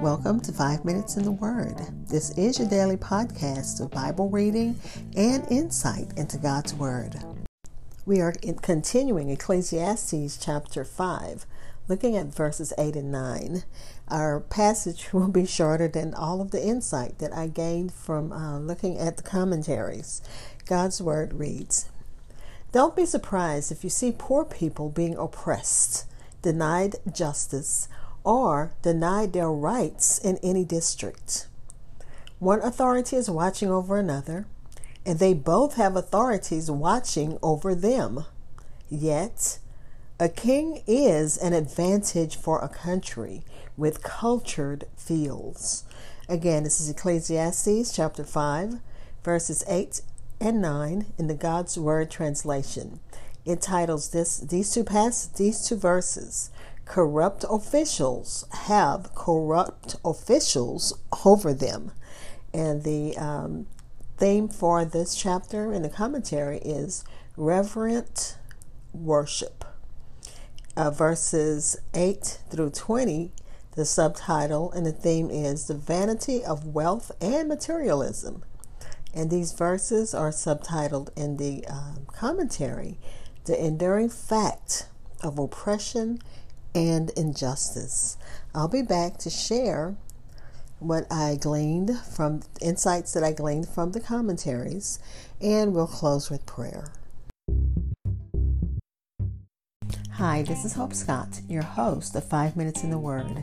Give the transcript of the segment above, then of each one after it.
Welcome to Five Minutes in the Word. This is your daily podcast of Bible reading and insight into God's Word. We are continuing Ecclesiastes chapter 5, looking at verses 8 and 9. Our passage will be shorter than all of the insight that I gained from uh, looking at the commentaries. God's Word reads Don't be surprised if you see poor people being oppressed, denied justice, or denied their rights in any district. One authority is watching over another, and they both have authorities watching over them. Yet, a king is an advantage for a country with cultured fields. Again, this is Ecclesiastes chapter 5, verses 8 and 9 in the God's Word translation. It titles this these two pass these two verses corrupt officials have corrupt officials over them. And the um, theme for this chapter in the commentary is reverent worship. Uh, verses 8 through 20, the subtitle and the theme is The Vanity of Wealth and Materialism. And these verses are subtitled in the um, commentary The Enduring Fact of Oppression and injustice. I'll be back to share what I gleaned from insights that I gleaned from the commentaries, and we'll close with prayer. Hi, this is Hope Scott, your host of Five Minutes in the Word.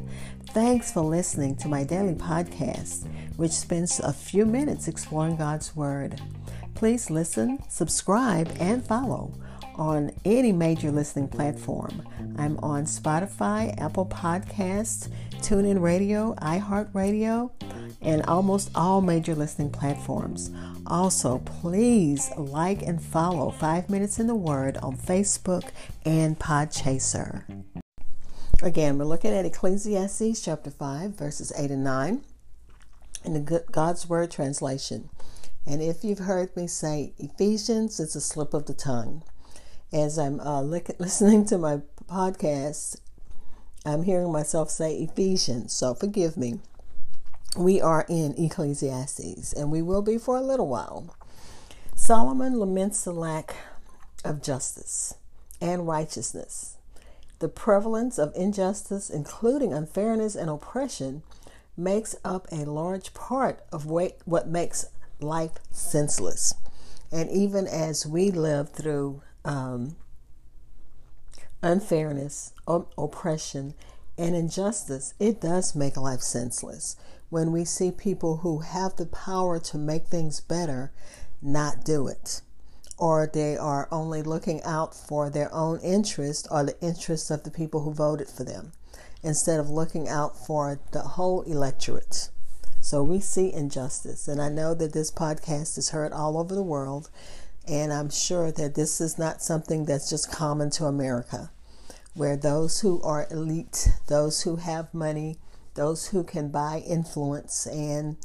Thanks for listening to my daily podcast, which spends a few minutes exploring God's Word. Please listen, subscribe, and follow on any major listening platform. I'm on Spotify, Apple Podcasts, TuneIn Radio, iHeartRadio, and almost all major listening platforms. Also, please like and follow 5 Minutes in the Word on Facebook and Podchaser. Again, we're looking at Ecclesiastes chapter 5, verses 8 and 9 in the God's Word translation. And if you've heard me say Ephesians, it's a slip of the tongue as I'm uh, listening to my podcast, I'm hearing myself say Ephesians, so forgive me. We are in Ecclesiastes, and we will be for a little while. Solomon laments the lack of justice and righteousness. The prevalence of injustice, including unfairness and oppression, makes up a large part of what makes life senseless. And even as we live through um, unfairness, op- oppression, and injustice, it does make life senseless when we see people who have the power to make things better not do it. Or they are only looking out for their own interest or the interests of the people who voted for them instead of looking out for the whole electorate. So we see injustice. And I know that this podcast is heard all over the world. And I'm sure that this is not something that's just common to America, where those who are elite, those who have money, those who can buy influence and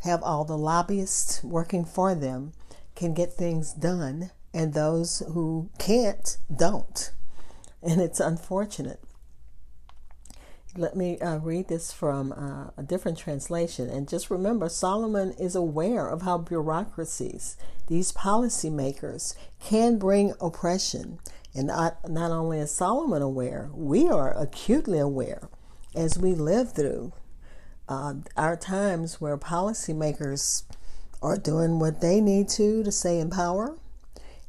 have all the lobbyists working for them can get things done, and those who can't don't. And it's unfortunate. Let me uh, read this from uh, a different translation. And just remember, Solomon is aware of how bureaucracies, these policymakers, can bring oppression. And not, not only is Solomon aware, we are acutely aware as we live through uh, our times where policymakers are doing what they need to to stay in power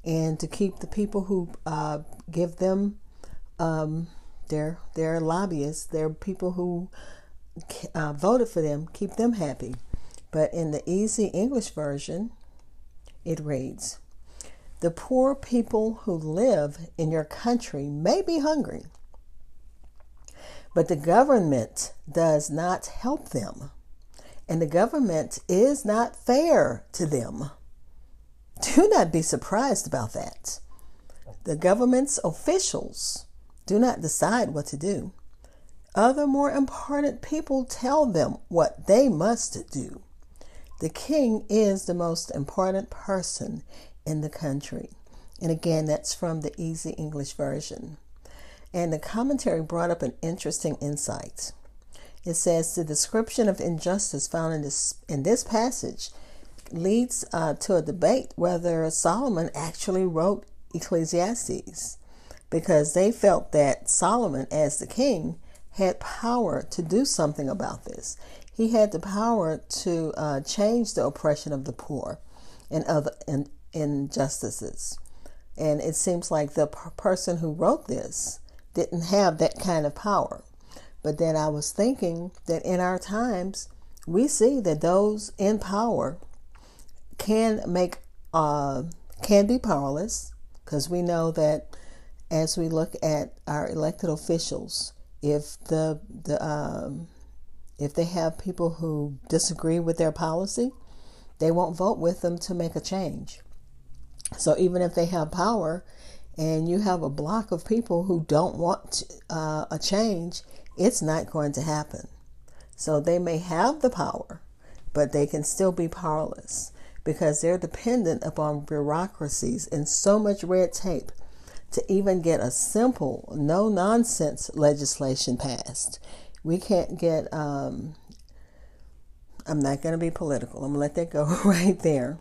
and to keep the people who uh, give them um, they're they're lobbyists. They're people who uh, voted for them. Keep them happy. But in the easy English version, it reads, "The poor people who live in your country may be hungry, but the government does not help them, and the government is not fair to them." Do not be surprised about that. The government's officials do not decide what to do. Other more important people tell them what they must do. The king is the most important person in the country. And again, that's from the Easy English Version. And the commentary brought up an interesting insight. It says the description of injustice found in this in this passage leads uh, to a debate whether Solomon actually wrote Ecclesiastes, because they felt that Solomon, as the king, had power to do something about this. He had the power to uh, change the oppression of the poor and other in, injustices. And it seems like the per- person who wrote this didn't have that kind of power. But then I was thinking that in our times, we see that those in power can make uh, can be powerless because we know that as we look at our elected officials, if the the um, if they have people who disagree with their policy, they won't vote with them to make a change. So even if they have power, and you have a block of people who don't want uh, a change, it's not going to happen. So they may have the power, but they can still be powerless because they're dependent upon bureaucracies and so much red tape to even get a simple, no nonsense legislation passed. We can't get, um, I'm not going to be political. I'm going to let that go right there.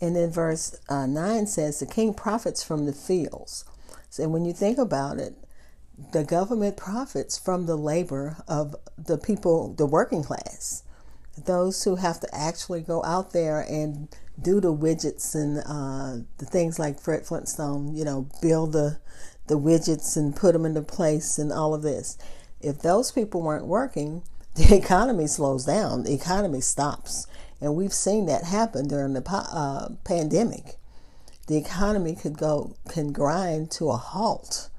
And then verse uh, 9 says, The king profits from the fields. So when you think about it, the government profits from the labor of the people, the working class, those who have to actually go out there and do the widgets and uh, the things like Fred Flintstone, you know, build the the widgets and put them into place and all of this. If those people weren't working, the economy slows down. The economy stops. And we've seen that happen during the uh, pandemic. The economy could go, can grind to a halt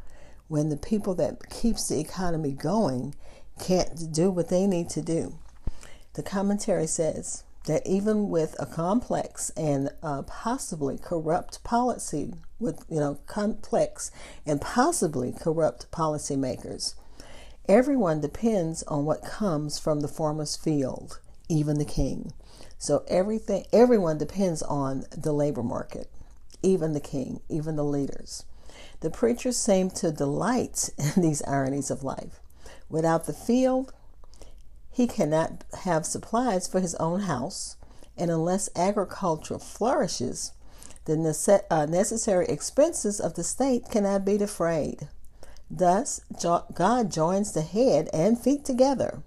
when the people that keeps the economy going can't do what they need to do. The commentary says that even with a complex and uh, possibly corrupt policy, with you know complex and possibly corrupt policymakers, everyone depends on what comes from the farmer's field, even the king. So everything, everyone depends on the labor market, even the king, even the leaders. The preachers seem to delight in these ironies of life. Without the field, he cannot have supplies for his own house, and unless agriculture flourishes, the uh, necessary expenses of the state cannot be defrayed. Thus, God joins the head and feet together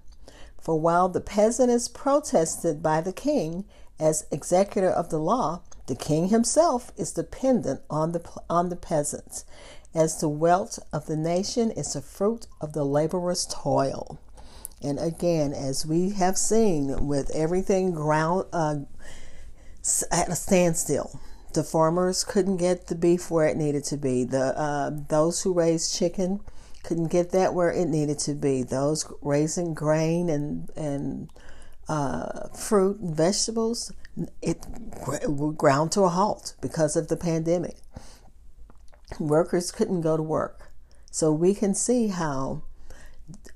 for while the peasant is protested by the king as executor of the law, the king himself is dependent on the, on the peasants, as the wealth of the nation is the fruit of the laborer's toil. And again, as we have seen with everything ground uh, at a standstill, the farmers couldn't get the beef where it needed to be. The uh, those who raised chicken couldn't get that where it needed to be. Those raising grain and and uh, fruit and vegetables, it ground to a halt because of the pandemic. Workers couldn't go to work, so we can see how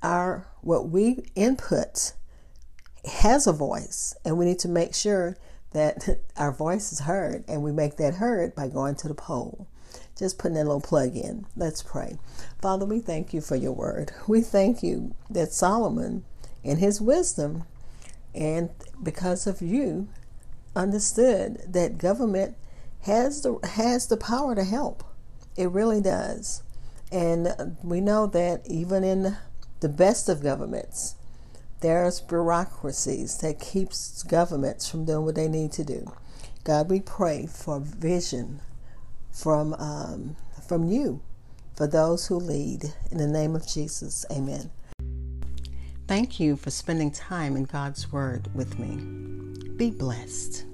our what we input has a voice, and we need to make sure that our voice is heard, and we make that heard by going to the poll just putting that little plug in. Let's pray. Father, we thank you for your word. We thank you that Solomon, in his wisdom, and because of you, understood that government has the has the power to help. It really does. And we know that even in the best of governments, there's bureaucracies that keeps governments from doing what they need to do. God, we pray for vision from um, from you for those who lead. In the name of Jesus, amen. Thank you for spending time in God's Word with me. Be blessed.